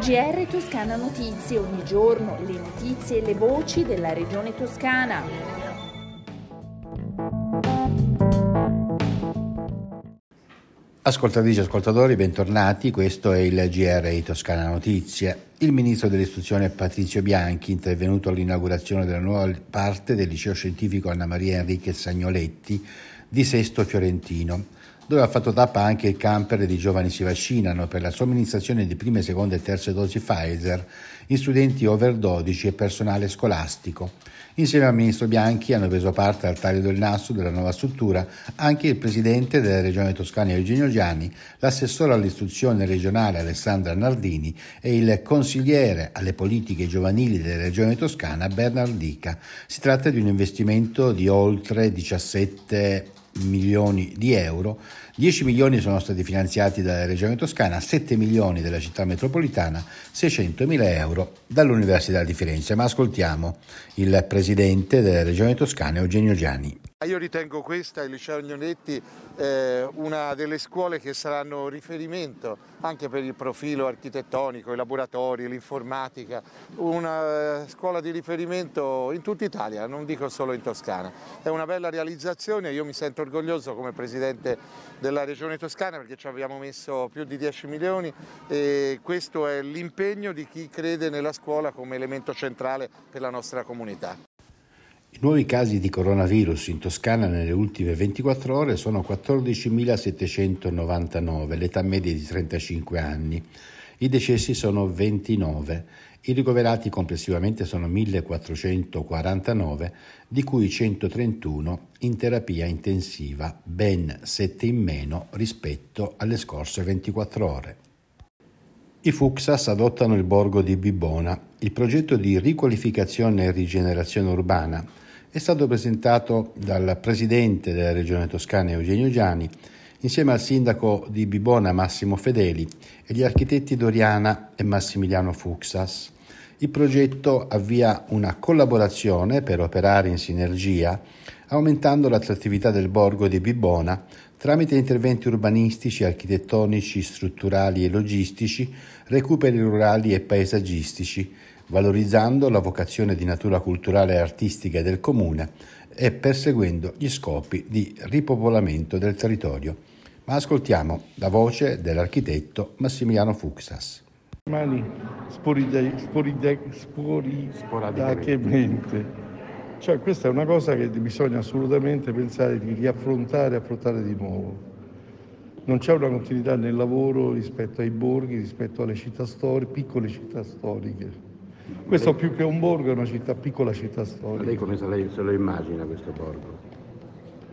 GR Toscana Notizie, ogni giorno le notizie e le voci della regione toscana. Ascoltatrici e ascoltatori, bentornati, questo è il GR Toscana Notizie. Il ministro dell'istruzione Patrizio Bianchi, intervenuto all'inaugurazione della nuova parte del liceo scientifico Anna Maria Enrique Sagnoletti di Sesto Fiorentino, dove ha fatto tappa anche il camper di giovani si vaccinano per la somministrazione di prime, seconde e terze dosi Pfizer in studenti over 12 e personale scolastico. Insieme al ministro Bianchi hanno preso parte al taglio del nasso della nuova struttura anche il presidente della regione toscana Eugenio Gianni, l'assessore all'istruzione regionale Alessandra Nardini e il consigliere alle politiche giovanili della regione toscana Bernardica. Si tratta di un investimento di oltre 17 milioni di euro, 10 milioni sono stati finanziati dalla Regione Toscana, 7 milioni dalla città metropolitana, 600 mila euro dall'Università di Firenze. Ma ascoltiamo il presidente della Regione Toscana, Eugenio Gianni. Io ritengo questa, il liceo Agnonetti, eh, una delle scuole che saranno riferimento anche per il profilo architettonico, i laboratori, l'informatica, una eh, scuola di riferimento in tutta Italia, non dico solo in Toscana. È una bella realizzazione, io mi sento orgoglioso come Presidente della Regione Toscana perché ci abbiamo messo più di 10 milioni e questo è l'impegno di chi crede nella scuola come elemento centrale per la nostra comunità. I nuovi casi di coronavirus in Toscana nelle ultime 24 ore sono 14.799, l'età media di 35 anni. I decessi sono 29. I ricoverati complessivamente sono 1.449, di cui 131 in terapia intensiva, ben 7 in meno rispetto alle scorse 24 ore. I Fuxas adottano il borgo di Bibona. Il progetto di riqualificazione e rigenerazione urbana è stato presentato dal presidente della regione toscana Eugenio Giani insieme al sindaco di Bibona Massimo Fedeli e gli architetti Doriana e Massimiliano Fuxas. Il progetto avvia una collaborazione per operare in sinergia, aumentando l'attrattività del borgo di Bibona tramite interventi urbanistici, architettonici, strutturali e logistici, recuperi rurali e paesaggistici, valorizzando la vocazione di natura culturale e artistica del comune e perseguendo gli scopi di ripopolamento del territorio. Ma ascoltiamo la voce dell'architetto Massimiliano Fuxas. Mani sporide, sporide, sporadicamente. Cioè questa è una cosa che bisogna assolutamente pensare di riaffrontare e affrontare di nuovo. Non c'è una continuità nel lavoro rispetto ai borghi, rispetto alle città storiche, piccole città storiche. Questo più che un borgo è una città, piccola città storica. Lei come se, lei, se lo immagina questo borgo?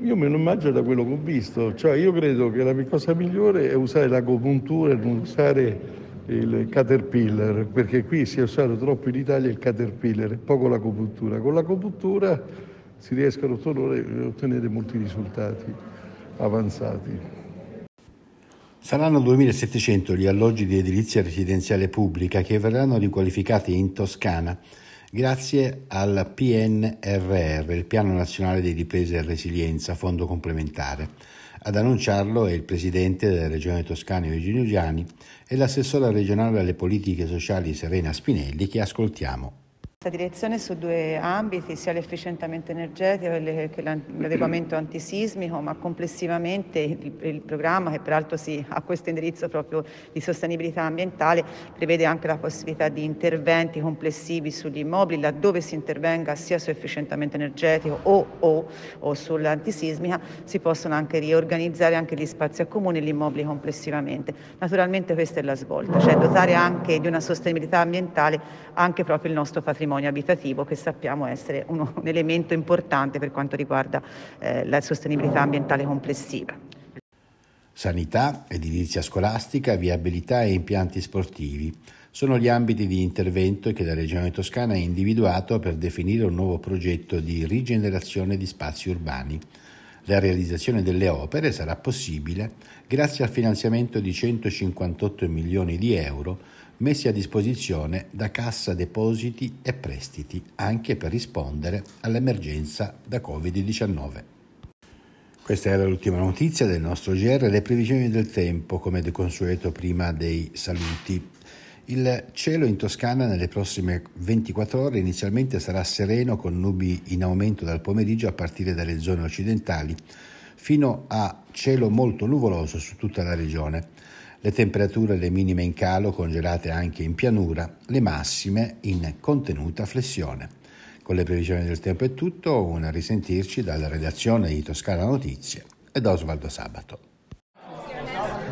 Io me lo immagino da quello che ho visto, cioè io credo che la cosa migliore è usare l'agopuntura e non usare il caterpillar, perché qui si è usato troppo in Italia il caterpillar e poco l'agopuntura. Con l'agopuntura si riescono a ottenere molti risultati avanzati. Saranno 2.700 gli alloggi di edilizia residenziale pubblica che verranno riqualificati in Toscana grazie al PNRR, il Piano Nazionale di Ripresa e Resilienza, fondo complementare. Ad annunciarlo è il presidente della Regione Toscana Eugenio Giani e l'assessora regionale alle politiche sociali Serena Spinelli che ascoltiamo direzione su due ambiti, sia l'efficientamento energetico che l'adeguamento antisismico, ma complessivamente il, il, programma, che peraltro si, ha questo indirizzo proprio di sostenibilità ambientale, prevede anche la possibilità di interventi complessivi sugli immobili, laddove si intervenga sia su efficientamento energetico o, o, o sull'antisismica, si possono anche riorganizzare anche gli spazi a comune e gli immobili complessivamente. Naturalmente questa è la svolta, cioè dotare anche di una sostenibilità ambientale anche proprio il nostro patrimonio patrimonio abitativo che sappiamo essere uno, un elemento importante per quanto riguarda eh, la sostenibilità ambientale complessiva. Sanità, edilizia scolastica, viabilità e impianti sportivi sono gli ambiti di intervento che la Regione Toscana ha individuato per definire un nuovo progetto di rigenerazione di spazi urbani. La realizzazione delle opere sarà possibile grazie al finanziamento di 158 milioni di euro messi a disposizione da Cassa Depositi e Prestiti anche per rispondere all'emergenza da Covid-19. Questa era l'ultima notizia del nostro GR, le previsioni del tempo come di consueto prima dei saluti. Il cielo in Toscana nelle prossime 24 ore inizialmente sarà sereno con nubi in aumento dal pomeriggio a partire dalle zone occidentali, fino a cielo molto nuvoloso su tutta la regione. Le temperature le minime in calo, congelate anche in pianura, le massime in contenuta flessione. Con le previsioni del tempo è tutto, un risentirci dalla redazione di Toscana Notizie e da Osvaldo Sabato.